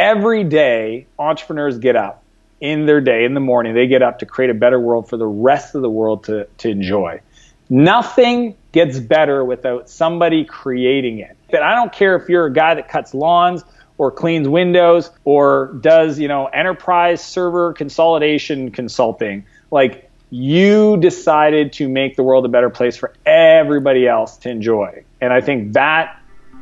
every day entrepreneurs get up in their day in the morning they get up to create a better world for the rest of the world to, to enjoy. Nothing gets better without somebody creating it. That i don't care if you're a guy that cuts lawns or cleans windows or does you know enterprise server consolidation consulting. Like you decided to make the world a better place for everybody else to enjoy. And i think that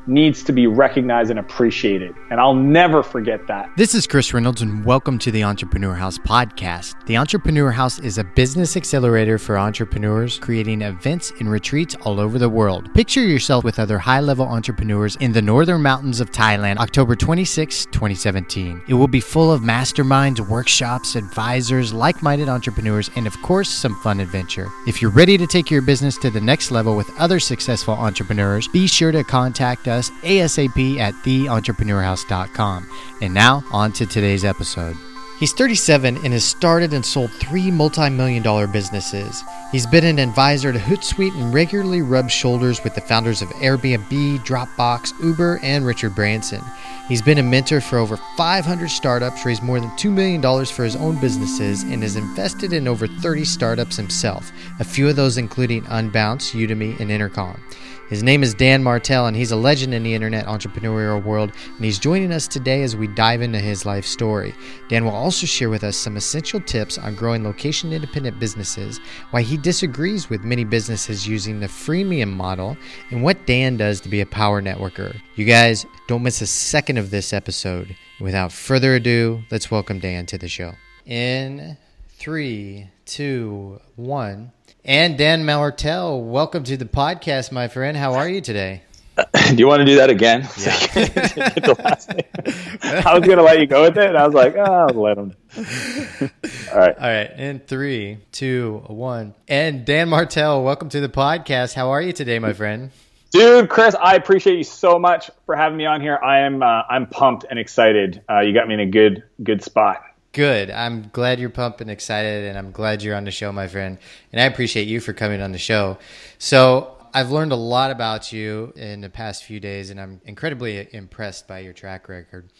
needs to be recognized and appreciated. And I'll never forget that. This is Chris Reynolds, and welcome to the Entrepreneur House podcast. The Entrepreneur House is a business accelerator for entrepreneurs, creating events and retreats all over the world. Picture yourself with other high level entrepreneurs in the northern mountains of Thailand, October 26, 2017. It will be full of masterminds, workshops, advisors, like minded entrepreneurs, and of course, some fun adventure. If you're ready to take your business to the next level with other successful entrepreneurs, be sure to contact us us ASAP at theentrepreneurhouse.com. And now, on to today's episode. He's 37 and has started and sold three multi million dollar businesses. He's been an advisor to Hootsuite and regularly rubs shoulders with the founders of Airbnb, Dropbox, Uber, and Richard Branson. He's been a mentor for over 500 startups, raised more than $2 million for his own businesses, and has invested in over 30 startups himself, a few of those including Unbounce, Udemy, and Intercom. His name is Dan Martell, and he's a legend in the internet entrepreneurial world. And he's joining us today as we dive into his life story. Dan will also share with us some essential tips on growing location independent businesses, why he disagrees with many businesses using the freemium model, and what Dan does to be a power networker. You guys don't miss a second of this episode. Without further ado, let's welcome Dan to the show. In three, two, one. And Dan Martell, welcome to the podcast, my friend. How are you today? do you want to do that again? Yeah. I was going to let you go with it, and I was like, oh, I'll let him. All right. All right. In three, two, one. And Dan Martell, welcome to the podcast. How are you today, my friend? Dude, Chris, I appreciate you so much for having me on here. I am uh, I'm pumped and excited. Uh, you got me in a good good spot. Good. I'm glad you're pumped and excited, and I'm glad you're on the show, my friend. And I appreciate you for coming on the show. So, I've learned a lot about you in the past few days, and I'm incredibly impressed by your track record.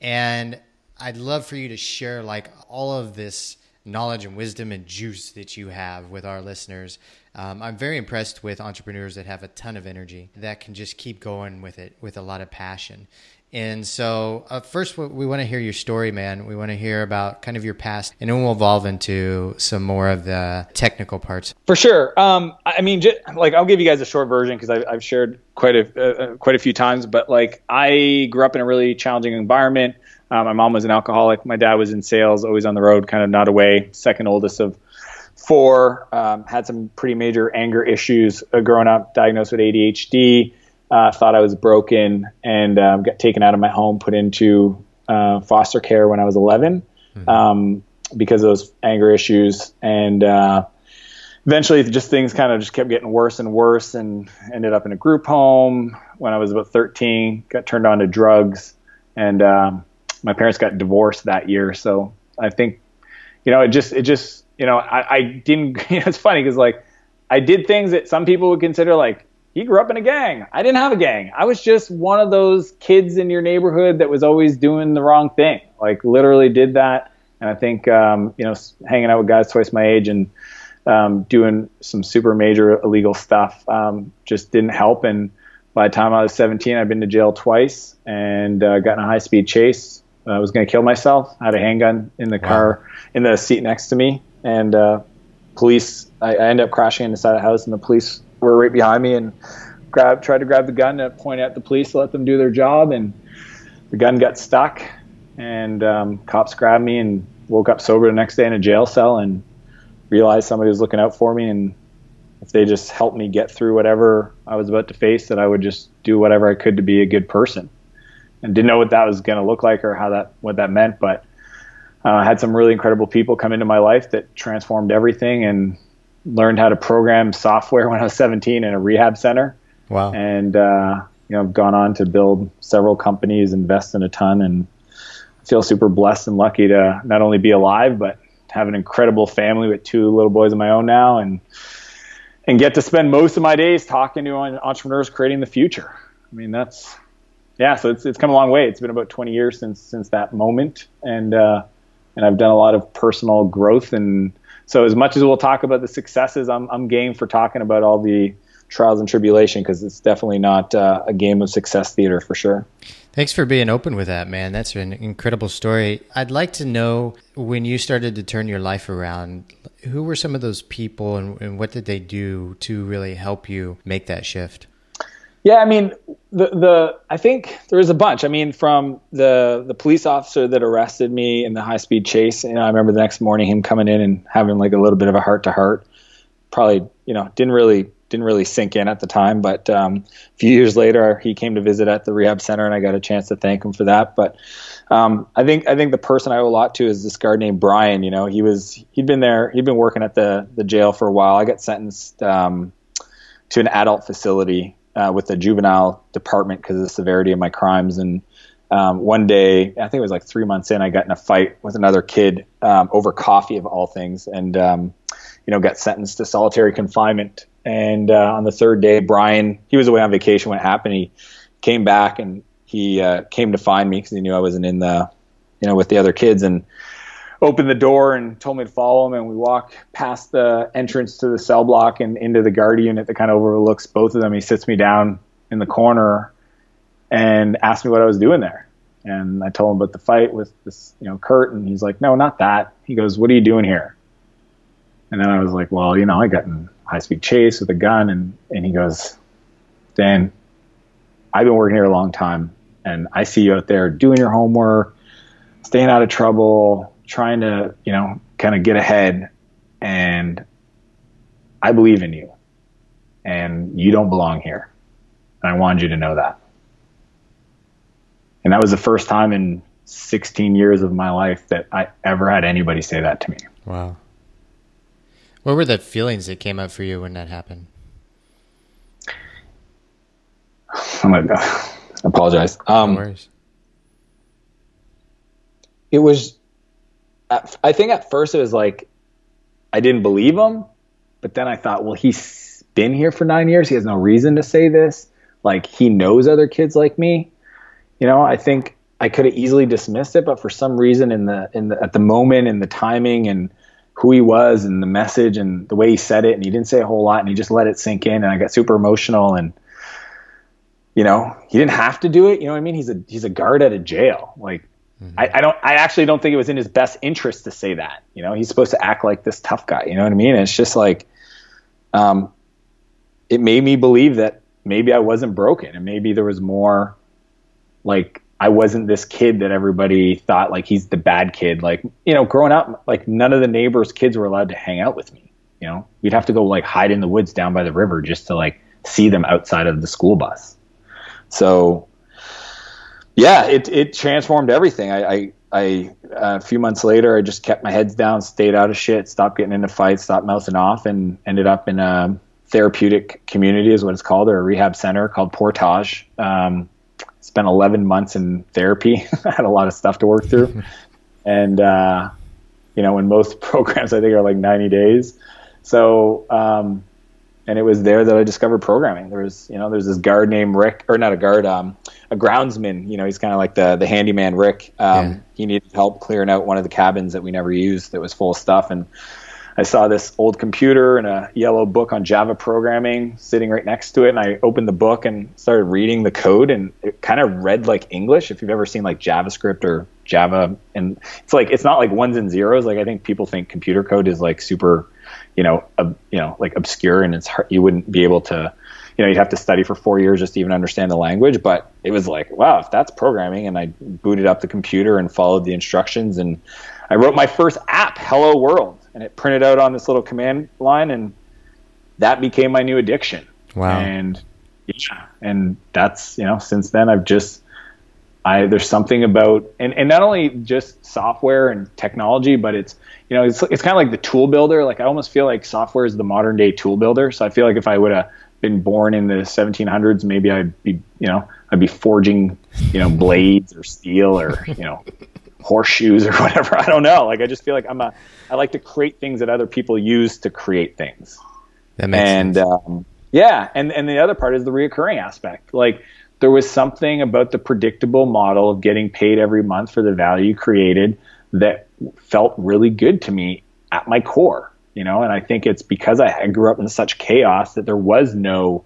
And I'd love for you to share like all of this knowledge and wisdom and juice that you have with our listeners. Um, I'm very impressed with entrepreneurs that have a ton of energy that can just keep going with it with a lot of passion. And so, uh, first, we want to hear your story, man. We want to hear about kind of your past, and then we'll evolve into some more of the technical parts. For sure. Um, I mean, just, like I'll give you guys a short version because I've, I've, shared quite a uh, uh, quite a few times. But like, I grew up in a really challenging environment. Uh, my mom was an alcoholic. My dad was in sales, always on the road, kind of not away. Second oldest of four. Um, had some pretty major anger issues uh, growing up. Diagnosed with ADHD uh, thought I was broken and um, got taken out of my home, put into uh, foster care when I was 11 mm-hmm. um, because of those anger issues. And uh, eventually, just things kind of just kept getting worse and worse, and ended up in a group home when I was about 13. Got turned on to drugs, and um, my parents got divorced that year. So I think, you know, it just it just you know I, I didn't. You know, it's funny because like I did things that some people would consider like he grew up in a gang. I didn't have a gang. I was just one of those kids in your neighborhood that was always doing the wrong thing. Like literally did that. And I think um, you know, hanging out with guys twice my age and um, doing some super major illegal stuff um, just didn't help. And by the time I was 17, I'd been to jail twice and uh, got in a high speed chase. I was going to kill myself. I had a handgun in the wow. car in the seat next to me, and uh, police. I, I ended up crashing inside a house, and the police were right behind me and grab tried to grab the gun to point at the police to let them do their job. And the gun got stuck and um, cops grabbed me and woke up sober the next day in a jail cell and realized somebody was looking out for me. And if they just helped me get through whatever I was about to face that I would just do whatever I could to be a good person. And didn't know what that was going to look like or how that what that meant but uh, I had some really incredible people come into my life that transformed everything. And learned how to program software when I was 17 in a rehab center. Wow. And, uh, you know, I've gone on to build several companies, invest in a ton, and feel super blessed and lucky to not only be alive, but have an incredible family with two little boys of my own now and, and get to spend most of my days talking to entrepreneurs creating the future. I mean, that's, yeah, so it's it's come a long way. It's been about 20 years since since that moment, and uh, and I've done a lot of personal growth. And so, as much as we'll talk about the successes, I'm I'm game for talking about all the trials and tribulation because it's definitely not uh, a game of success theater for sure. Thanks for being open with that, man. That's an incredible story. I'd like to know when you started to turn your life around, who were some of those people and, and what did they do to really help you make that shift? Yeah, I mean, the the I think there was a bunch. I mean, from the the police officer that arrested me in the high speed chase, and I remember the next morning him coming in and having like a little bit of a heart to heart. Probably, you know, didn't really didn't really sink in at the time, but um, a few years later, he came to visit at the rehab center, and I got a chance to thank him for that. But um, I think I think the person I owe a lot to is this guard named Brian. You know, he was he'd been there, he'd been working at the the jail for a while. I got sentenced um, to an adult facility uh, with the juvenile department because of the severity of my crimes. And um, one day, I think it was like three months in, I got in a fight with another kid um, over coffee of all things, and um, you know got sentenced to solitary confinement. And uh, on the third day, Brian, he was away on vacation when it happened. He came back and he uh, came to find me because he knew I wasn't in the, you know, with the other kids and opened the door and told me to follow him. And we walk past the entrance to the cell block and into the guard unit that kind of overlooks both of them. He sits me down in the corner and asked me what I was doing there. And I told him about the fight with this, you know, Kurt. And he's like, no, not that. He goes, what are you doing here? And then I was like, well, you know, I got in high speed chase with a gun. And, and he goes, Dan, I've been working here a long time and I see you out there doing your homework, staying out of trouble, trying to, you know, kind of get ahead. And I believe in you. And you don't belong here. And I wanted you to know that. And that was the first time in 16 years of my life that I ever had anybody say that to me. Wow. What were the feelings that came up for you when that happened? I'm gonna apologize. Um, no worries. It was at, I think at first it was like I didn't believe him, but then I thought, well, he's been here for nine years. He has no reason to say this. Like he knows other kids like me. You know, I think I could have easily dismissed it, but for some reason, in the in the at the moment, and the timing, and who he was, and the message, and the way he said it, and he didn't say a whole lot, and he just let it sink in, and I got super emotional, and you know, he didn't have to do it. You know what I mean? He's a he's a guard at a jail. Like Mm-hmm. I, I, don't. I actually don't think it was in his best interest to say that. You know, he's supposed to act like this tough guy. You know what I mean? And it's just like, um, it made me believe that maybe I wasn't broken, and maybe there was more. Like I wasn't this kid that everybody thought like he's the bad kid. Like you know, growing up, like none of the neighbors' kids were allowed to hang out with me. You know, we'd have to go like hide in the woods down by the river just to like see them outside of the school bus. So yeah, it it transformed everything. I, I, I uh, a few months later, I just kept my heads down, stayed out of shit, stopped getting into fights, stopped mouthing off, and ended up in a therapeutic community, is what it's called, or a rehab center called Portage. Um, spent 11 months in therapy. I had a lot of stuff to work through, and uh, you know, in most programs, I think are like 90 days. So um, and it was there that I discovered programming. There was, you know, there's this guard named Rick, or not a guard, um, a groundsman. You know, he's kind of like the the handyman Rick. Um, yeah. He needed help clearing out one of the cabins that we never used that was full of stuff, and I saw this old computer and a yellow book on Java programming sitting right next to it, and I opened the book and started reading the code, and it kind of read like English. If you've ever seen like JavaScript or Java, and it's like it's not like ones and zeros. Like I think people think computer code is like super you know, ob, you know, like obscure and it's hard, you wouldn't be able to, you know, you'd have to study for four years just to even understand the language. But it was like, wow, if that's programming, and I booted up the computer and followed the instructions, and I wrote my first app, Hello World, and it printed out on this little command line, and that became my new addiction. Wow. And yeah, and that's you know, since then I've just I there's something about and, and not only just software and technology, but it's you know it's it's kind of like the tool builder. Like I almost feel like software is the modern day tool builder. So I feel like if I would have been born in the 1700s, maybe I'd be you know I'd be forging you know blades or steel or you know horseshoes or whatever. I don't know. Like I just feel like I'm a I like to create things that other people use to create things. That makes and sense. Um, yeah, and and the other part is the reoccurring aspect. Like there was something about the predictable model of getting paid every month for the value created that felt really good to me at my core, you know, and I think it's because I, grew up in such chaos that there was no,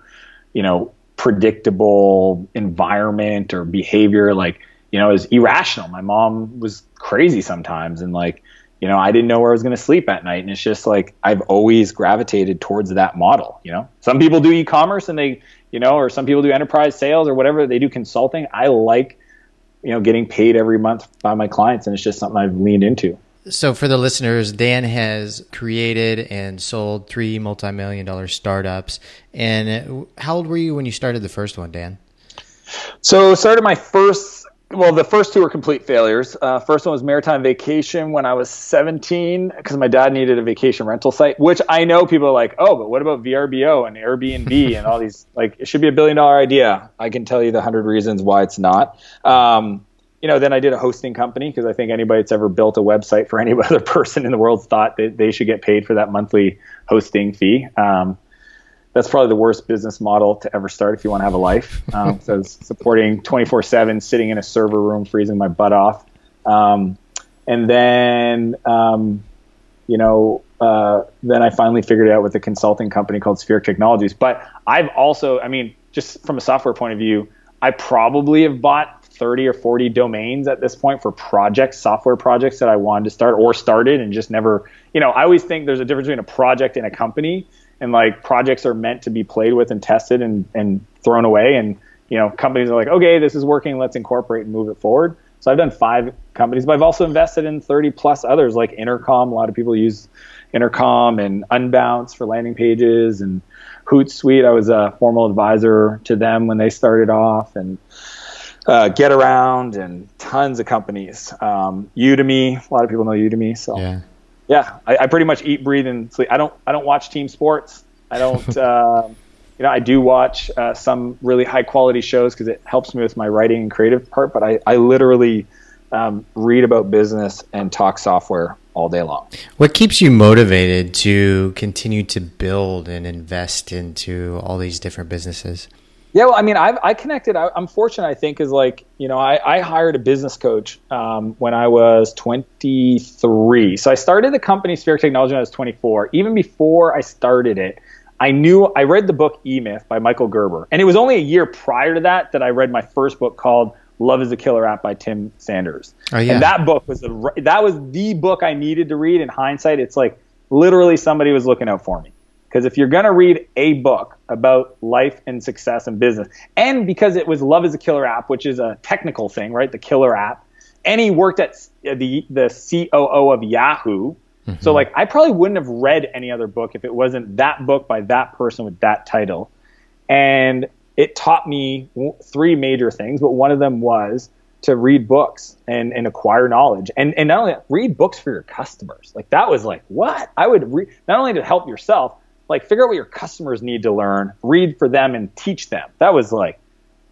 you know, predictable environment or behavior. Like, you know, it was irrational. My mom was crazy sometimes and like, you know, I didn't know where I was going to sleep at night. And it's just like, I've always gravitated towards that model. You know, some people do e-commerce and they, you know, or some people do enterprise sales or whatever. They do consulting. I like, you know, getting paid every month by my clients. And it's just something I've leaned into. So, for the listeners, Dan has created and sold three multi million dollar startups. And how old were you when you started the first one, Dan? So, started my first well, the first two were complete failures. Uh, first one was Maritime Vacation when I was 17 because my dad needed a vacation rental site, which I know people are like, oh, but what about VRBO and Airbnb and all these? Like, it should be a billion dollar idea. I can tell you the hundred reasons why it's not. Um, you know, then I did a hosting company because I think anybody that's ever built a website for any other person in the world thought that they should get paid for that monthly hosting fee. Um, that's probably the worst business model to ever start if you want to have a life. Um, so supporting 24 seven, sitting in a server room, freezing my butt off. Um, and then, um, you know, uh, then I finally figured it out with a consulting company called Spheric Technologies. But I've also, I mean, just from a software point of view, I probably have bought 30 or 40 domains at this point for projects, software projects that I wanted to start or started and just never, you know, I always think there's a difference between a project and a company and like projects are meant to be played with and tested and, and thrown away and you know companies are like okay this is working let's incorporate and move it forward. So i've done five companies but i've also invested in 30 plus others like intercom. A lot of people use intercom and unbounce for landing pages and hootsuite. I was a formal advisor to them when they started off and uh, get around and tons of companies um, udemy a lot of people know udemy so yeah yeah, I, I, pretty much eat, breathe, and sleep. I don't I don't watch team sports. I don't. uh, you know, I do watch uh, some really high quality shows because it helps me with my writing and creative part. But I I literally um, read about business and talk software all day long. What keeps you motivated to continue to build and invest into all these different businesses? Yeah, well, I mean, I've, I connected. I, am fortunate, I think, is like, you know, I, I hired a business coach um, when I was 23. So I started the company Spheric Technology when I was 24. Even before I started it, I knew I read the book E Myth by Michael Gerber. And it was only a year prior to that that I read my first book called Love is a Killer App by Tim Sanders. Oh, yeah. And that book was the, that was the book I needed to read in hindsight. It's like literally somebody was looking out for me. Because if you're going to read a book about life and success and business, and because it was Love is a Killer app, which is a technical thing, right? The killer app. And he worked at the, the COO of Yahoo. Mm-hmm. So, like, I probably wouldn't have read any other book if it wasn't that book by that person with that title. And it taught me three major things, but one of them was to read books and, and acquire knowledge and, and not only read books for your customers. Like that was like, what? I would read not only to help yourself, like figure out what your customers need to learn, read for them and teach them. That was like,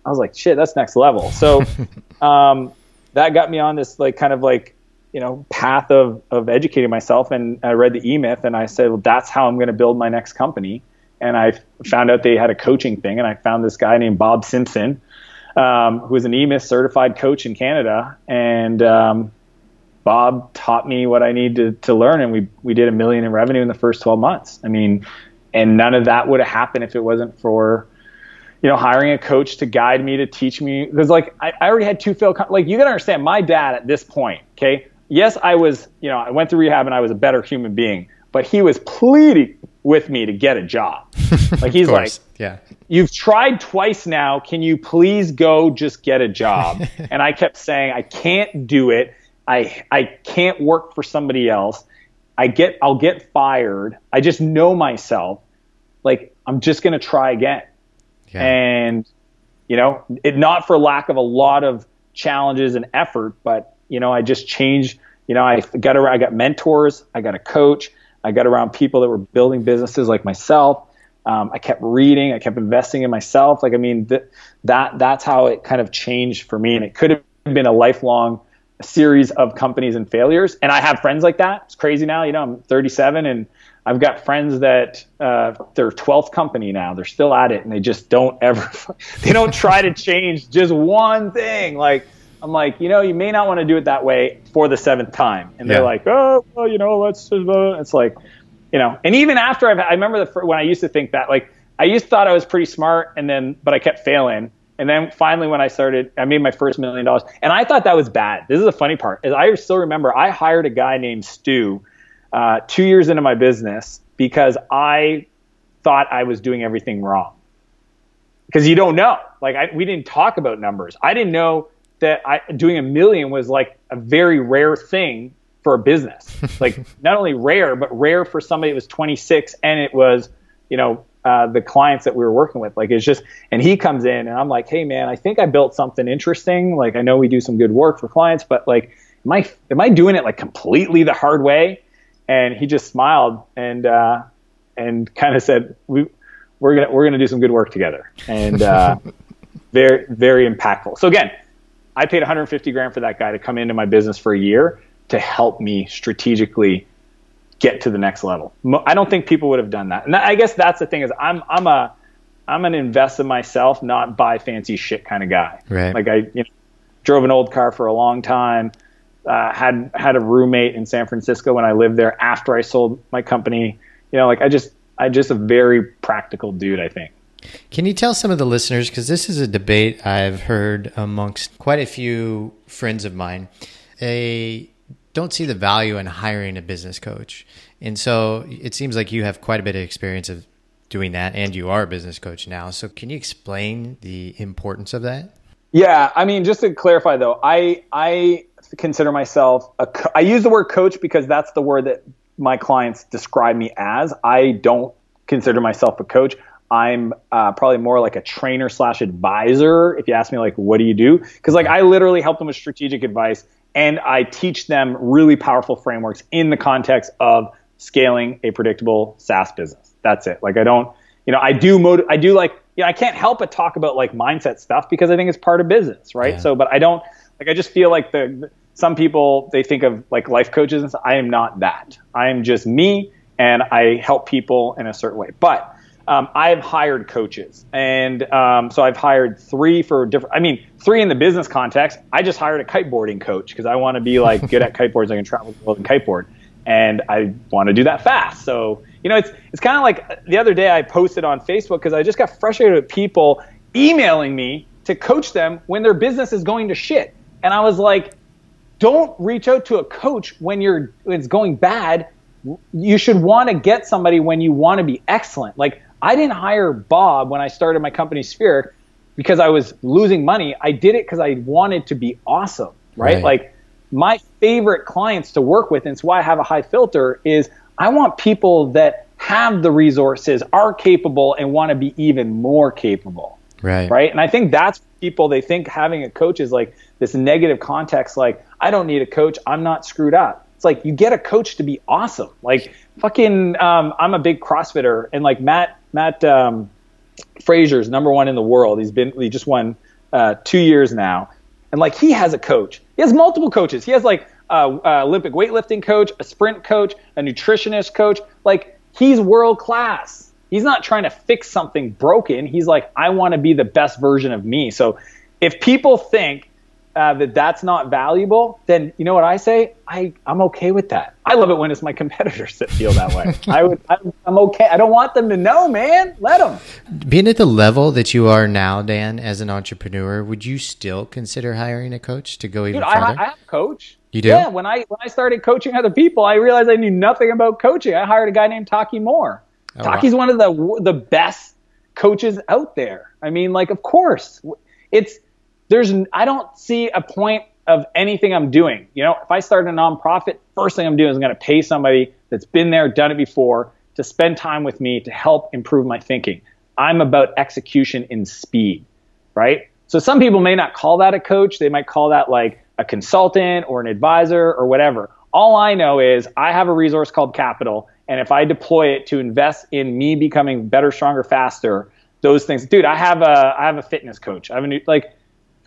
I was like, shit, that's next level. So, um, that got me on this like kind of like, you know, path of, of educating myself. And I read the E Myth and I said, well, that's how I'm going to build my next company. And I found out they had a coaching thing. And I found this guy named Bob Simpson, um, who was an E Myth certified coach in Canada. And, um, Bob taught me what I needed to, to learn, and we we did a million in revenue in the first 12 months. I mean, and none of that would have happened if it wasn't for you know hiring a coach to guide me to teach me. Because like I, I already had two failed like you gotta understand my dad at this point okay? Yes i was you know i went through rehab and i was a better human being but he was pleading with me to get a job. Like he's like yeah. You've tried twice now. Can you please go just get a job? And i kept saying i can't do it I I can't work for somebody else. I get I'll get fired. I just know myself. Like I'm just gonna try again. Yeah. And you know, it not for lack of a lot of challenges and effort, but you know, I just changed. You know, I got around, I got mentors, I got a coach, I got around people that were building businesses like myself. Um, I kept reading, I kept investing in myself. Like I mean, th- that that's how it kind of changed for me, and it could have been a lifelong series of companies and failures. And I have friends like that. It's crazy now. You know, I'm 37 and I've got friends that uh, their 12th company now. They're still at it, and they just don't ever. they don't try to change just one thing. Like I'm like, you know, you may not want to do it that way for the seventh time. And they're like, oh, well, you know, let's. Uh, it's like, you know, and even after I've, I remember the when I used to think that, like, I used to thought I was pretty smart, and then, but I kept failing. And then finally, when I started, I made my first million dollars, and I thought that was bad. This is the funny part. Is I still remember I hired a guy named Stu uh, two years into my business because I thought I was doing everything wrong. Because you don't know. Like I, we didn't talk about numbers. I didn't know that I, doing a million was like a very rare thing for a business. like not only rare, but rare for somebody that was 26 and it was, you know, uh, the clients that we were working with. Like it's just, and he comes in and I'm like, hey man, I think I built something interesting. Like I know we do some good work for clients, but like, am I am I doing it like completely the hard way? and he just smiled and uh, and kind of said, "We we're gonna we're gonna do some good work together," and uh, very very impactful. So again, I paid 150 grand for that guy to come into my business for a year to help me strategically get to the next level. I don't think people would have done that, and I guess that's the thing is I'm I'm a I'm an invest in myself, not buy fancy shit kind of guy. Right. Like I you know, drove an old car for a long time uh, had had a roommate in San Francisco when I lived there after I sold my company. You know, like I just I just a very practical dude. I think. Can you tell some of the listeners because this is a debate I've heard amongst quite a few friends of mine. They don't see the value in hiring a business coach, and so it seems like you have quite a bit of experience of doing that, and you are a business coach now. So can you explain the importance of that? Yeah, I mean, just to clarify though, I I consider myself a. Co- I use the word coach because that's the word that my clients describe me as. I don't consider myself a coach. I'm uh, probably more like a trainer slash advisor. If you ask me, like, what do you do? Because like I literally help them with strategic advice, and I teach them really powerful frameworks in the context of scaling a predictable SaaS business. That's it. Like I don't, you know, I do motiv- I do like, you know, I can't help but talk about like mindset stuff because I think it's part of business, right? Yeah. So, but I don't like. I just feel like the some people they think of like life coaches and stuff. I am not that. I am just me and I help people in a certain way. But um, I've hired coaches, and um, so I've hired three for different. I mean, three in the business context. I just hired a kiteboarding coach because I want to be like good at kiteboards. I can travel the world and kiteboard, and I want to do that fast. So you know, it's it's kind of like the other day I posted on Facebook because I just got frustrated with people emailing me to coach them when their business is going to shit, and I was like, don't reach out to a coach when you're when it's going bad. You should want to get somebody when you want to be excellent. Like I didn't hire Bob when I started my company Sphere because I was losing money. I did it because I wanted to be awesome, right? right? Like my favorite clients to work with, and it's why I have a high filter, is I want people that have the resources, are capable, and want to be even more capable. Right. Right. And I think that's people they think having a coach is like this negative context, like, I don't need a coach. I'm not screwed up. It's like you get a coach to be awesome. Like fucking, um, I'm a big CrossFitter, and like Mat Mat um, Fraser's number one in the world. He's been he just won uh, two years now, and like he has a coach. He has multiple coaches. He has like a, a Olympic weightlifting coach, a sprint coach, a nutritionist coach. Like he's world class. He's not trying to fix something broken. He's like, I want to be the best version of me. So if people think uh, that that's not valuable, then you know what I say? I I'm okay with that. I love it when it's my competitors that feel that way. I would I'm, I'm, okay. I don't want them to know, man. Let them. Being at the level that you are now, Dan, as an entrepreneur, would you still consider hiring a coach to go even Dude, further? I, I have a coach. You do? Yeah. When I when I started coaching other people, I realized I knew nothing about coaching. I hired a guy named Taki Moore. Oh, Taki's wow. one of the the best coaches out there. I mean, like, of course, it's there's I don't see a point of anything I'm doing. You know, if I start a nonprofit, first thing I'm doing is I'm going to pay somebody that's been there, done it before, to spend time with me to help improve my thinking. I'm about execution in speed, right? So some people may not call that a coach. They might call that like a consultant or an advisor or whatever. All I know is I have a resource called capital. And if I deploy it to invest in me becoming better, stronger, faster, those things, dude, I have a, I have a fitness coach. I have a new, like,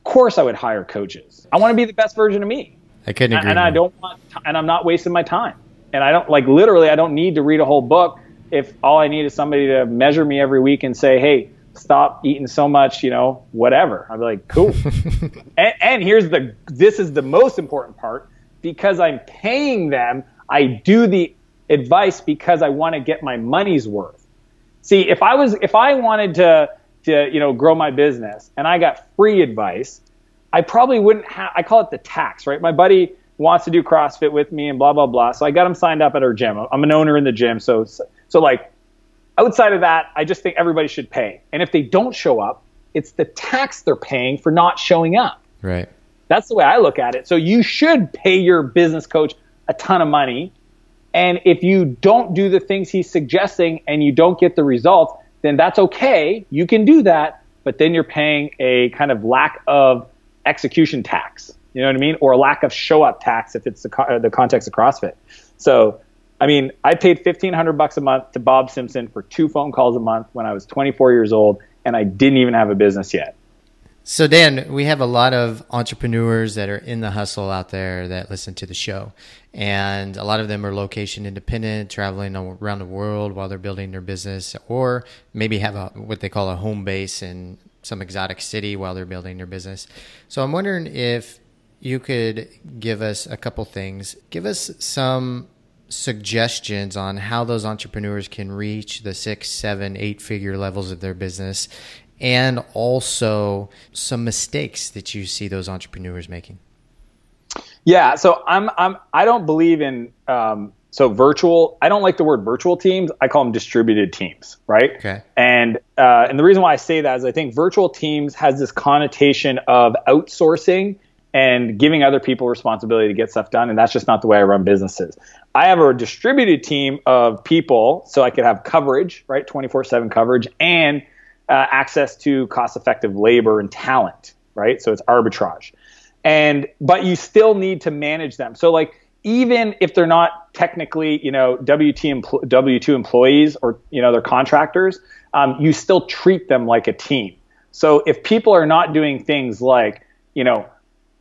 course I would hire coaches. I want to be the best version of me. I couldn't agree. And, and I don't want, and I'm not wasting my time. And I don't like literally I don't need to read a whole book if all I need is somebody to measure me every week and say, "Hey, stop eating so much," you know, whatever. I'd be like, "Cool." and, and here's the this is the most important part because I'm paying them. I do the advice because I want to get my money's worth. See, if I was if I wanted to to you know grow my business and I got free advice, I probably wouldn't have. I call it the tax, right? My buddy wants to do CrossFit with me and blah blah blah. So I got him signed up at our gym. I'm an owner in the gym, so so like outside of that, I just think everybody should pay. And if they don't show up, it's the tax they're paying for not showing up. Right. That's the way I look at it. So you should pay your business coach a ton of money. And if you don't do the things he's suggesting and you don't get the results, then that's okay. You can do that, but then you're paying a kind of lack of execution tax. You know what I mean? Or a lack of show up tax if it's the, the context of CrossFit. So, I mean, I paid 1500 bucks a month to Bob Simpson for two phone calls a month when I was 24 years old and I didn't even have a business yet. So, Dan, we have a lot of entrepreneurs that are in the hustle out there that listen to the show. And a lot of them are location independent, traveling around the world while they're building their business, or maybe have a, what they call a home base in some exotic city while they're building their business. So, I'm wondering if you could give us a couple things. Give us some suggestions on how those entrepreneurs can reach the six, seven, eight figure levels of their business and also some mistakes that you see those entrepreneurs making? Yeah, so I'm I'm I don't believe in um, so virtual. I don't like the word virtual teams. I call them distributed teams, right? Okay. And uh, and the reason why I say that is I think virtual teams has this connotation of outsourcing and giving other people responsibility to get stuff done, and that's just not the way I run businesses. I have a distributed team of people, so I could have coverage, right, twenty four seven coverage, and uh, access to cost effective labor and talent, right? So it's arbitrage. And, but you still need to manage them. So like, even if they're not technically, you know, W2 employees or, you know, they're contractors, um, you still treat them like a team. So if people are not doing things like, you know,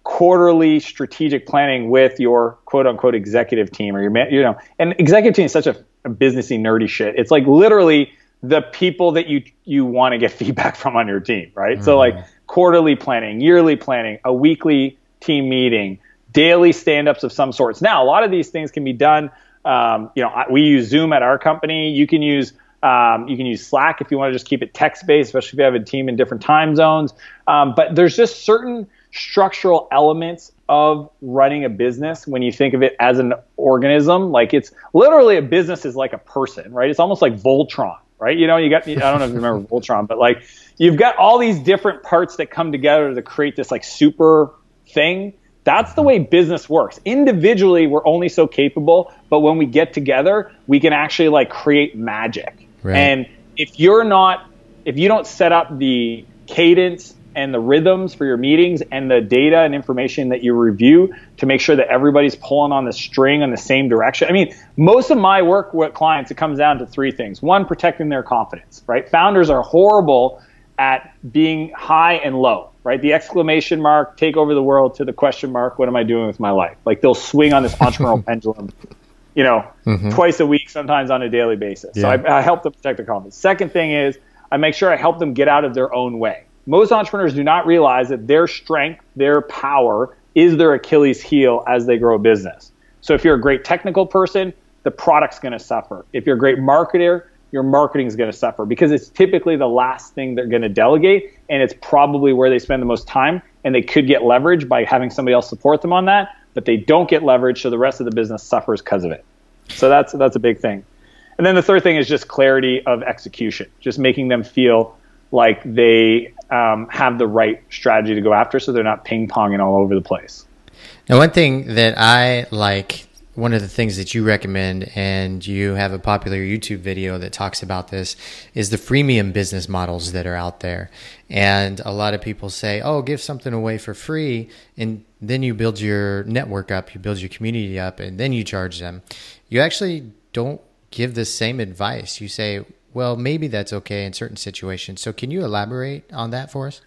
quarterly strategic planning with your quote unquote executive team or your, you know, and executive team is such a, a businessy nerdy shit. It's like literally the people that you you want to get feedback from on your team, right? Mm-hmm. So like quarterly planning, yearly planning, a weekly team meeting, daily stand-ups of some sorts. Now, a lot of these things can be done. Um, you know, we use Zoom at our company. You can use um, you can use Slack if you want to just keep it text-based, especially if you have a team in different time zones. Um, but there's just certain structural elements of running a business when you think of it as an organism. Like it's literally a business is like a person, right? It's almost like Voltron right? You know, you got, I don't know if you remember Voltron, but like you've got all these different parts that come together to create this like super thing. That's the mm-hmm. way business works. Individually, we're only so capable, but when we get together, we can actually like create magic. Right. And if you're not, if you don't set up the cadence and the rhythms for your meetings and the data and information that you review to make sure that everybody's pulling on the string in the same direction. I mean, most of my work with clients, it comes down to three things. One, protecting their confidence, right? Founders are horrible at being high and low, right? The exclamation mark, take over the world to the question mark, what am I doing with my life? Like they'll swing on this entrepreneurial pendulum, you know, mm-hmm. twice a week, sometimes on a daily basis. Yeah. So I, I help them protect their confidence. Second thing is I make sure I help them get out of their own way most entrepreneurs do not realize that their strength, their power is their Achilles heel as they grow a business. So if you're a great technical person, the product's going to suffer. If you're a great marketer, your marketing is going to suffer because it's typically the last thing they're going to delegate and it's probably where they spend the most time and they could get leverage by having somebody else support them on that, but they don't get leverage so the rest of the business suffers because of it. So that's that's a big thing. And then the third thing is just clarity of execution, just making them feel like they um, have the right strategy to go after so they're not ping ponging all over the place. Now, one thing that I like, one of the things that you recommend, and you have a popular YouTube video that talks about this, is the freemium business models that are out there. And a lot of people say, oh, give something away for free, and then you build your network up, you build your community up, and then you charge them. You actually don't give the same advice. You say, well, maybe that's okay in certain situations. So, can you elaborate on that for us?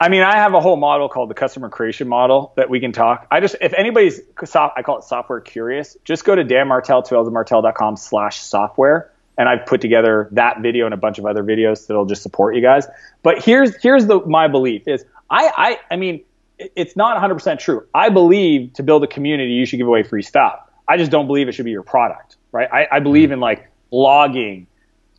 I mean, I have a whole model called the customer creation model that we can talk. I just, if anybody's, soft, I call it software curious, just go to Dan Martell, martell.com slash software. And I've put together that video and a bunch of other videos that'll just support you guys. But here's, here's the, my belief is I, I, I mean, it's not 100% true. I believe to build a community, you should give away free stuff. I just don't believe it should be your product, right? I, I believe mm-hmm. in like blogging,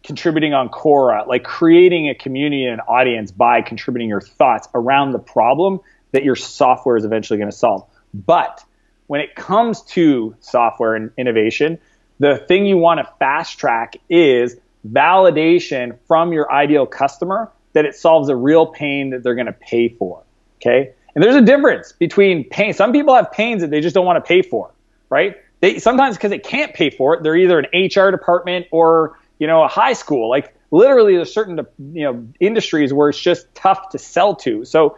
contributing on Quora, like creating a community and an audience by contributing your thoughts around the problem that your software is eventually going to solve. But when it comes to software and innovation, the thing you want to fast track is validation from your ideal customer that it solves a real pain that they're going to pay for. Okay. And there's a difference between pain. Some people have pains that they just don't want to pay for, right? They sometimes because they can't pay for it, they're either an HR department or you know, a high school. Like literally, there's certain you know industries where it's just tough to sell to. So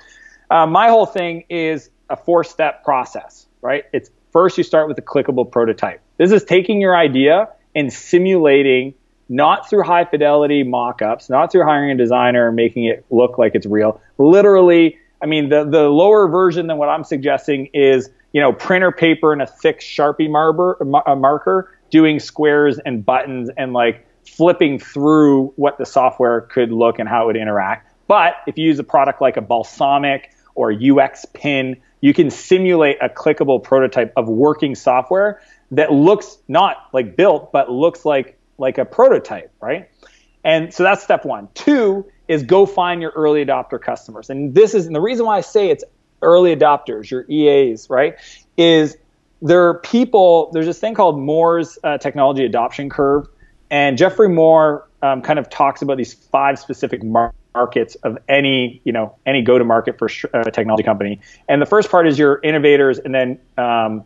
uh, my whole thing is a four-step process, right? It's first you start with a clickable prototype. This is taking your idea and simulating not through high fidelity mock-ups, not through hiring a designer and making it look like it's real. Literally, I mean, the, the lower version than what I'm suggesting is, you know, printer paper and a thick Sharpie marker, marker doing squares and buttons and like flipping through what the software could look and how it would interact. But if you use a product like a Balsamiq or UXPin, you can simulate a clickable prototype of working software that looks not like built, but looks like like a prototype, right? And so that's step one. Two is go find your early adopter customers. And this is and the reason why I say it's early adopters, your EAs, right? Is there are people, there's this thing called Moore's uh, technology adoption curve and Geoffrey Moore um, kind of talks about these five specific mar- markets of any, you know, any go-to-market for a uh, technology company. And the first part is your innovators, and then um,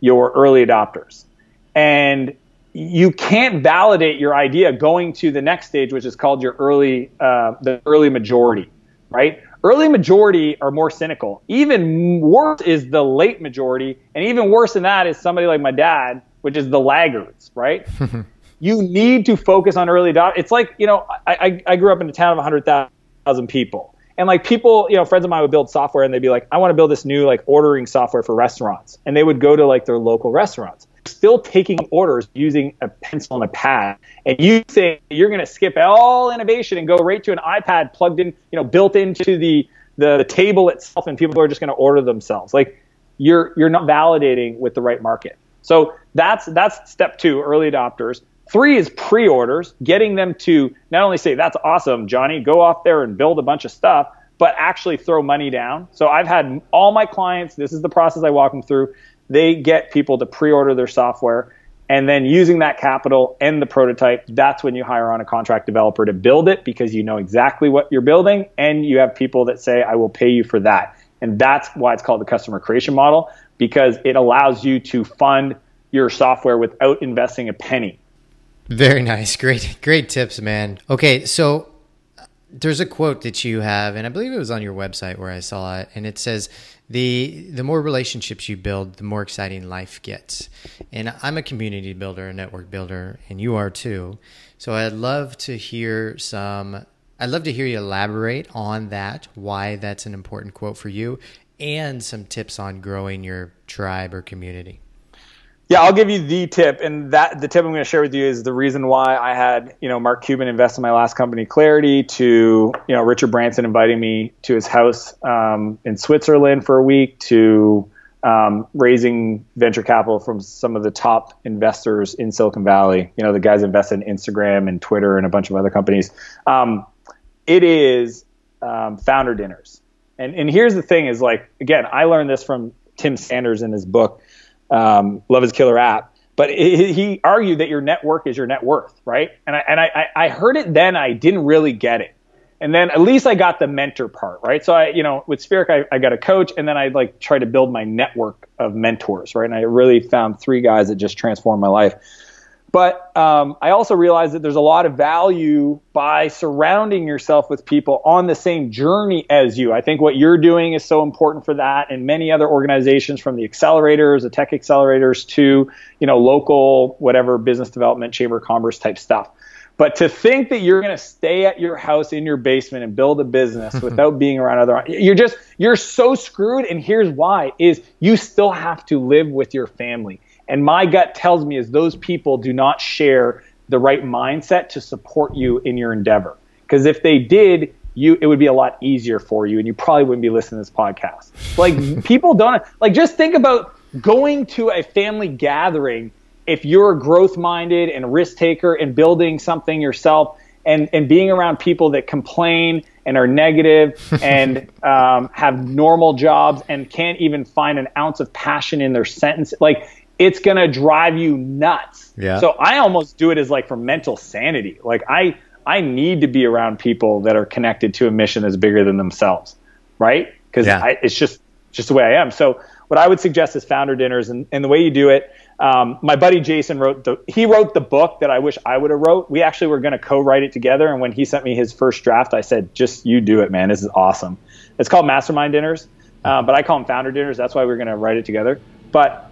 your early adopters. And you can't validate your idea going to the next stage, which is called your early, uh, the early majority, right? Early majority are more cynical. Even worse is the late majority, and even worse than that is somebody like my dad, which is the laggards, right? you need to focus on early adopters. It's like, you know, I, I grew up in a town of 100,000 people. And like people, you know, friends of mine would build software and they'd be like, I want to build this new like ordering software for restaurants. And they would go to like their local restaurants, still taking orders using a pencil and a pad. And you think you're going to skip all innovation and go right to an iPad plugged in, you know, built into the, the, the table itself and people are just going to order themselves. Like you're, you're not validating with the right market. So that's, that's step two, early adopters. Three is pre-orders, getting them to not only say, that's awesome, Johnny, go off there and build a bunch of stuff, but actually throw money down. So I've had all my clients, this is the process I walk them through. They get people to pre-order their software. And then using that capital and the prototype, that's when you hire on a contract developer to build it because you know exactly what you're building and you have people that say, I will pay you for that. And that's why it's called the customer creation model because it allows you to fund your software without investing a penny. Very nice. Great, great tips, man. Okay, so there's a quote that you have, and I believe it was on your website where I saw it, and it says, "the The more relationships you build, the more exciting life gets." And I'm a community builder, a network builder, and you are too. So I'd love to hear some. I'd love to hear you elaborate on that, why that's an important quote for you, and some tips on growing your tribe or community. Yeah, I'll give you the tip, and that the tip I'm going to share with you is the reason why I had you know Mark Cuban invest in my last company, Clarity, to you know Richard Branson inviting me to his house um, in Switzerland for a week, to um, raising venture capital from some of the top investors in Silicon Valley. You know, the guys invested in Instagram and Twitter and a bunch of other companies. Um, it is um, founder dinners, and and here's the thing: is like again, I learned this from Tim Sanders in his book um, Love is Killer app. But he argued that your network is your net worth, right? And I, and I, I heard it then. I didn't really get it. And then at least I got the mentor part, right? So I, you know, with Spheric, I, I got a coach and then I like try to build my network of mentors, right? And I really found three guys that just transformed my life. But um, I also realize that there's a lot of value by surrounding yourself with people on the same journey as you. I think what you're doing is so important for that, and many other organizations, from the accelerators, the tech accelerators, to you know local whatever business development, chamber of commerce type stuff. But to think that you're going to stay at your house in your basement and build a business without being around other, you're just, you're so screwed. And here's why is you still have to live with your family. And my gut tells me is those people do not share the right mindset to support you in your endeavor. Because if they did, you it would be a lot easier for you and you probably wouldn't be listening to this podcast. Like people don't like just think about going to a family gathering if you're growth minded and risk taker and building something yourself and, and being around people that complain and are negative and um, have normal jobs and can't even find an ounce of passion in their sentence like it's going to drive you nuts Yeah. so i almost do it as like for mental sanity like i i need to be around people that are connected to a mission that's bigger than themselves right because Yeah. it's just just the way i am so what i would suggest is founder dinners and, and the way you do it um, my buddy Jayson wrote the he wrote the book that I wish I would have wrote. We actually were going to co-write it together, and when he sent me his first draft, I said, "Just you do it, man. This is awesome." It's called Mastermind Dinners, uh, but I call them Founder Dinners. That's why we are going to write it together. But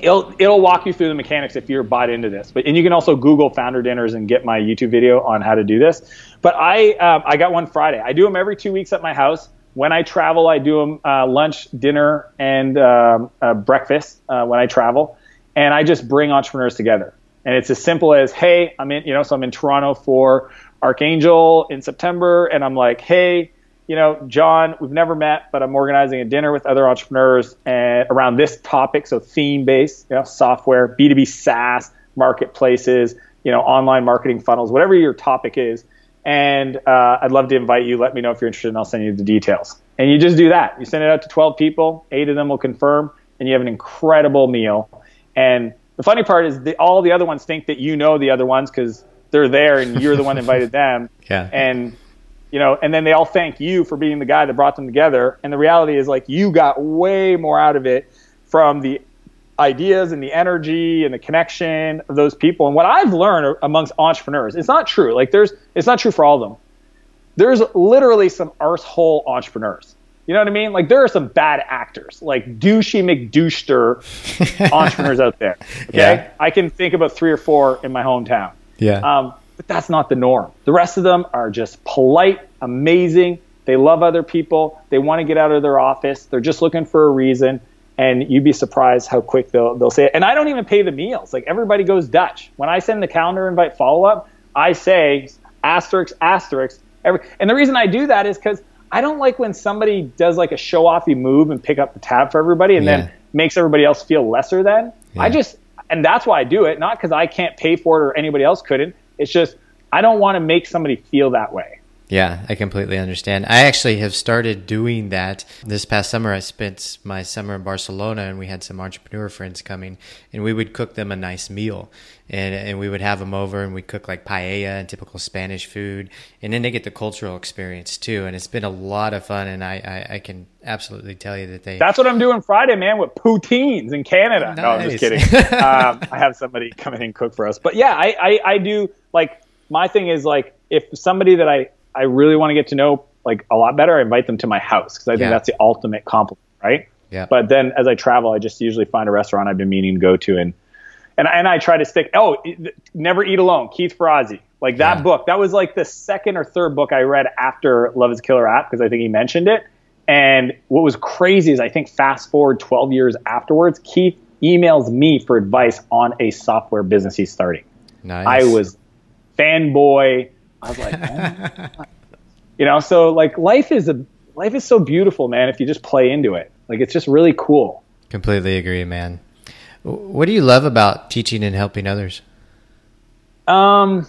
it'll it'll walk you through the mechanics if you're bought into this. But and you can also Google Founder Dinners and get my YouTube video on how to do this. But I um, I got one Friday. I do them every two weeks at my house. When I travel, I do them uh, lunch, dinner, and um, uh, breakfast uh, when I travel, and I just bring entrepreneurs together. And it's as simple as, hey, I'm in, you know, so I'm in Toronto for Archangel in September, and I'm like, hey, you know, John, we've never met, but I'm organizing a dinner with other entrepreneurs and around this topic. So theme based, you know, software, B2B SaaS, marketplaces, you know, online marketing funnels, whatever your topic is. And uh, I'd love to invite you. Let me know if you're interested, and I'll send you the details. And you just do that. You send it out to 12 people. Eight of them will confirm, and you have an incredible meal. And the funny part is, the, all the other ones think that you know the other ones because they're there and you're the one that invited them. Yeah. And you know, and then they all thank you for being the guy that brought them together. And the reality is, like, you got way more out of it from the ideas and the energy and the connection of those people. And what I've learned amongst entrepreneurs, it's not true. Like, there's, it's not true for all of them. There's literally some arsehole entrepreneurs. You know what I mean? Like, there are some bad actors, like douchey McDouchester entrepreneurs out there. Okay. Yeah. I can think about three or four in my hometown. Yeah. Um, but that's not the norm. The rest of them are just polite, amazing. They love other people. They want to get out of their office. They're just looking for a reason. And you'd be surprised how quick they'll, they'll say it. And I don't even pay the meals. Like everybody goes Dutch. When I send the calendar invite follow up, I say asterisk, asterisk. Every, and the reason I do that is because I don't like when somebody does like a show offy move and pick up the tab for everybody and Yeah. then makes everybody else feel lesser than. I just, and that's why I do it, not because I can't pay for it or anybody else couldn't. It's just I don't want to make somebody feel that way. Yeah, I completely understand. I actually have started doing that. This past summer, I spent my summer in Barcelona and we had some entrepreneur friends coming and we would cook them a nice meal. And, and we would have them over and we'd cook like paella and typical Spanish food. And then they get the cultural experience too. And it's been a lot of fun. And I, I, I can absolutely tell you that they. That's what I'm doing Friday, man, with poutines in Canada. No, I'm just kidding. um, I have somebody come in and cook for us. But yeah, I, I, I do like my thing is like if somebody that I, I really want to get to know like a lot better, I invite them to my house because I think Yeah. that's the ultimate compliment, right? Yeah. But then as I travel, I just usually find a restaurant I've been meaning to go to and and and I try to stick. Oh, never eat alone. Keith Ferrazzi, like that Yeah. book. That was like the second or third book I read after Love Is a Killer app because I think he mentioned it. And what was crazy is I think fast forward 12 years afterwards, Keith emails me for advice on a software business he's starting. nice. I was fanboy. I was like, oh. you know, so like life is a life is so beautiful, man. If you just play into it, like it's just really cool. completely agree, man. What do you love about teaching and helping others? Um,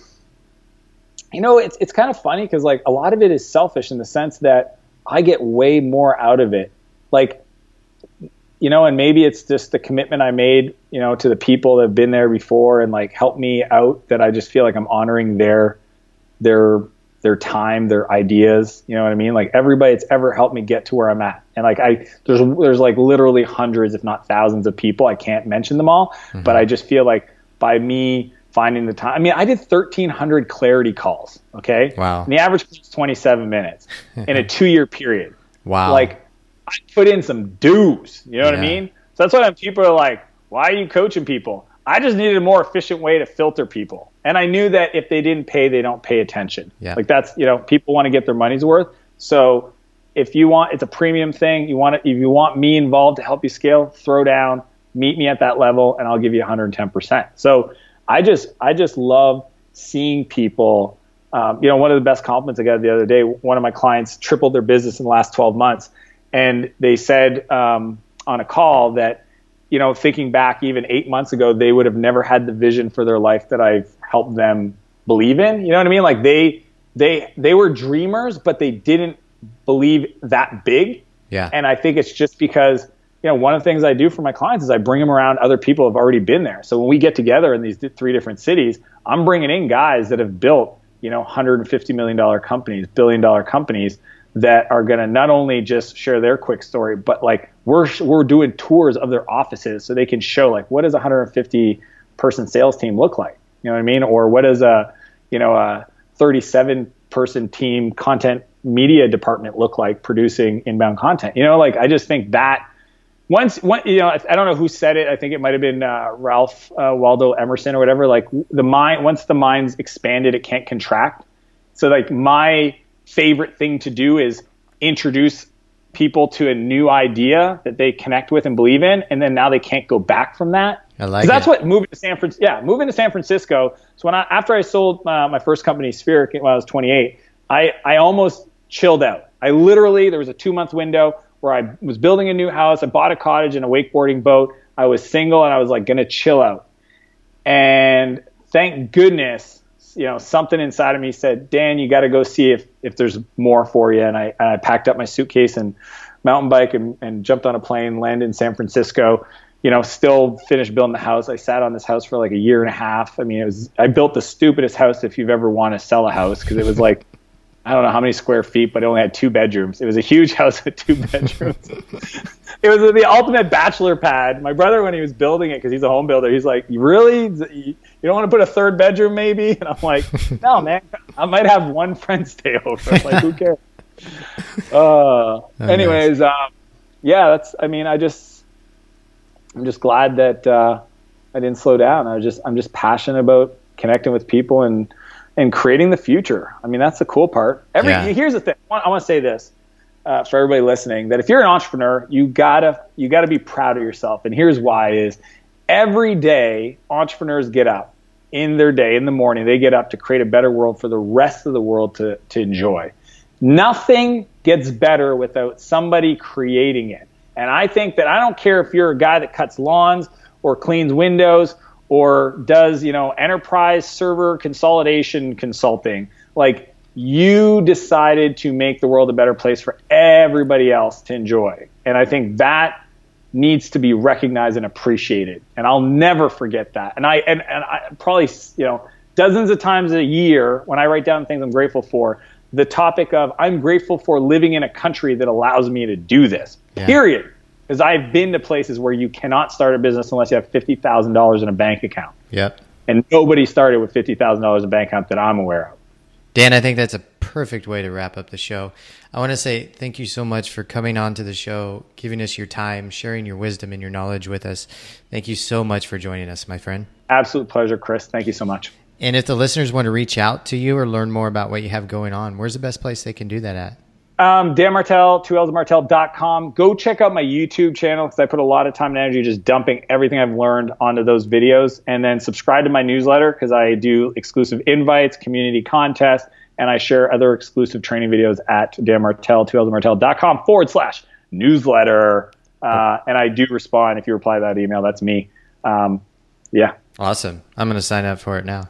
you know, it's it's kind of funny because like a lot of it is selfish in the sense that I get way more out of it. Like, you know, and maybe it's just the commitment I made, you know, to the people that have been there before and like helped me out. That I just feel like I'm honoring their their their time, their ideas. You know what I mean? Like everybody that's ever helped me get to where I'm at. And like I there's there's like literally hundreds, if not thousands, of people. I can't mention them all, mm-hmm. but I just feel like by me finding the time. I mean, I did 1,300 clarity calls. Okay. Wow. And the average is 27 minutes in a two year period. Wow. Like I put in some dues. You know what I mean? So that's why people are like, "Why are you coaching people?" I just needed a more efficient way to filter people, And I knew that if they didn't pay, they don't pay attention. Yeah. Like that's, you know, people want to get their money's worth. So if you want, it's a premium thing. You want it, if you want me involved to help you scale, throw down, meet me at that level, and I'll give you 110%. So I just, I just love seeing people. Um, you know, one of the best compliments I got the other day. One of my clients tripled their business in the last 12 months, and they said um, on a call that, you know, thinking back even eight months ago, they would have never had the vision for their life that I've helped them believe in. You know what I mean? Like they, they, they were dreamers, but they didn't believe that big. Yeah. And I think it's just because, you know, one of the things I do for my clients is I bring them around other people who have already been there. So when we get together in these three different cities, I'm bringing in guys that have built, you know, 150 million dollar companies, billion dollar companies that are going to not only just share their quick story, but like we're we're doing tours of their offices so they can show like what does a 150 person sales team look like? You know what I mean? Or what does a, you know, a 37 person team content media department look like producing inbound content? You know, like I just think that once, one, you know, I don't know who said it. I think it might have been uh, Ralph uh, Waldo Emerson or whatever. Like the mind, once the mind's expanded, it can't contract. So like my favorite thing to do is introduce people to a new idea that they connect with and believe in, and then now they can't go back from that. I like that's it. what moving to San Francisco. Yeah, moving to San Francisco. So when I after I sold uh, my first company, Spheric, when I was 28, I I almost chilled out. I literally there was a two month window where I was building a new house. I bought a cottage and a wakeboarding boat. I was single and I was like gonna chill out. And thank goodness, you know, something inside of me said, Dan, you got to go see if if there's more for you. And I and I packed up my suitcase and mountain bike and, and jumped on a plane, landed in San Francisco. You know, still finished building the house. I sat on this house for like a year and a half. I mean, it was I built the stupidest house if you've ever want to sell a house because it was like I don't know how many square feet, but it only had two bedrooms. It was a huge house with two bedrooms. it was the ultimate bachelor pad. My brother, when he was building it, because he's a home builder, he's like, "You really? You don't want to put a third bedroom, maybe?" And I'm like, "No, man. I might have one friend stay over. Like, who cares?" Uh, anyways, um, yeah, that's. I mean, I just, I'm just glad that uh, I didn't slow down. I was just, I'm just passionate about connecting with people and and creating the future. I mean, that's the cool part. Every Yeah. here's the thing. I want, I want to say this uh, for everybody listening: that if you're an entrepreneur, you gotta you gotta be proud of yourself. And here's why: is every day entrepreneurs get up in their day in the morning. They get up to create a better world for the rest of the world to to enjoy. Nothing gets better without somebody creating it. And I think that I don't care if you're a guy that cuts lawns or cleans windows or does, you know, enterprise server consolidation consulting. Like you decided to make the world a better place for everybody else to enjoy. And I think that needs to be recognized and appreciated. And I'll never forget that. And I and, and I probably, you know, dozens of times a year when I write down things I'm grateful for, the topic of I'm grateful for living in a country that allows me to do this. Yeah. Period. Because I've been to places where you cannot start a business unless you have fifty thousand dollars in a bank account, Yep. and nobody started with fifty thousand dollars in a bank account that I'm aware of. Dan, I think that's a perfect way to wrap up the show. I want to say thank you so much for coming on to the show, giving us your time, sharing your wisdom and your knowledge with us. Thank you so much for joining us, my friend. Absolute pleasure, Chris. Thank you so much. And if the listeners want to reach out to you or learn more about what you have going on, where's the best place they can do that at? Um, Dan Martell, 2lsmartell.com. Go check out my YouTube channel because I put a lot of time and energy just dumping everything I've learned onto those videos. And then subscribe to my newsletter because I do exclusive invites, community contests, and I share other exclusive training videos at Dan Martell, 2lsmartell.com forward slash newsletter. Uh, and I do respond if you reply to that email. That's me. Um, yeah. Awesome. I'm going to sign up for it now.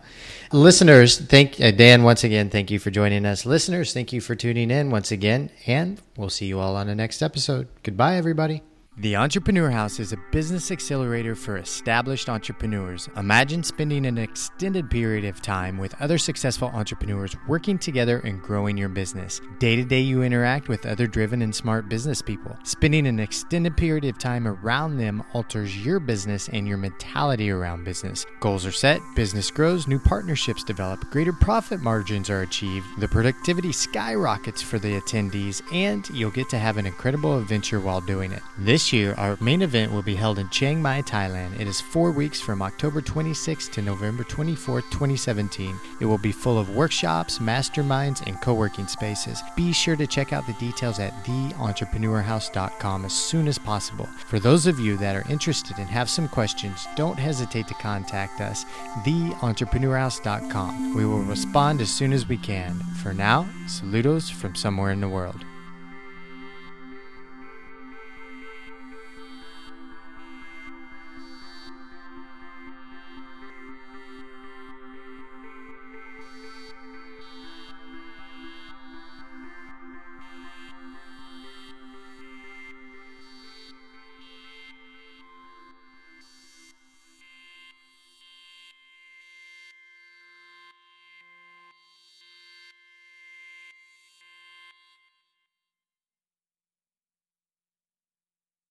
Listeners, thank uh, Dan once again. Thank you for joining us. Listeners, thank you for tuning in once again, and we'll see you all on the next episode. Goodbye, everybody. The Entrepreneur House is a business accelerator for established entrepreneurs. Imagine spending an extended period of time with other successful entrepreneurs working together and growing your business. Day to day, you interact with other driven and smart business people. Spending an extended period of time around them alters your business and your mentality around business. Goals are set, business grows, new partnerships develop, greater profit margins are achieved, the productivity skyrockets for the attendees, and you'll get to have an incredible adventure while doing it. This This year, our main event will be held in Chiang Mai, Thailand. It is four weeks from October 26th to November 24th, 2017. It will be full of workshops, masterminds, and co working spaces. Be sure to check out the details at theentrepreneurhouse.com as soon as possible. For those of you that are interested and have some questions, don't hesitate to contact us, theentrepreneurhouse.com. We will respond as soon as we can. For now, saludos from somewhere in the world.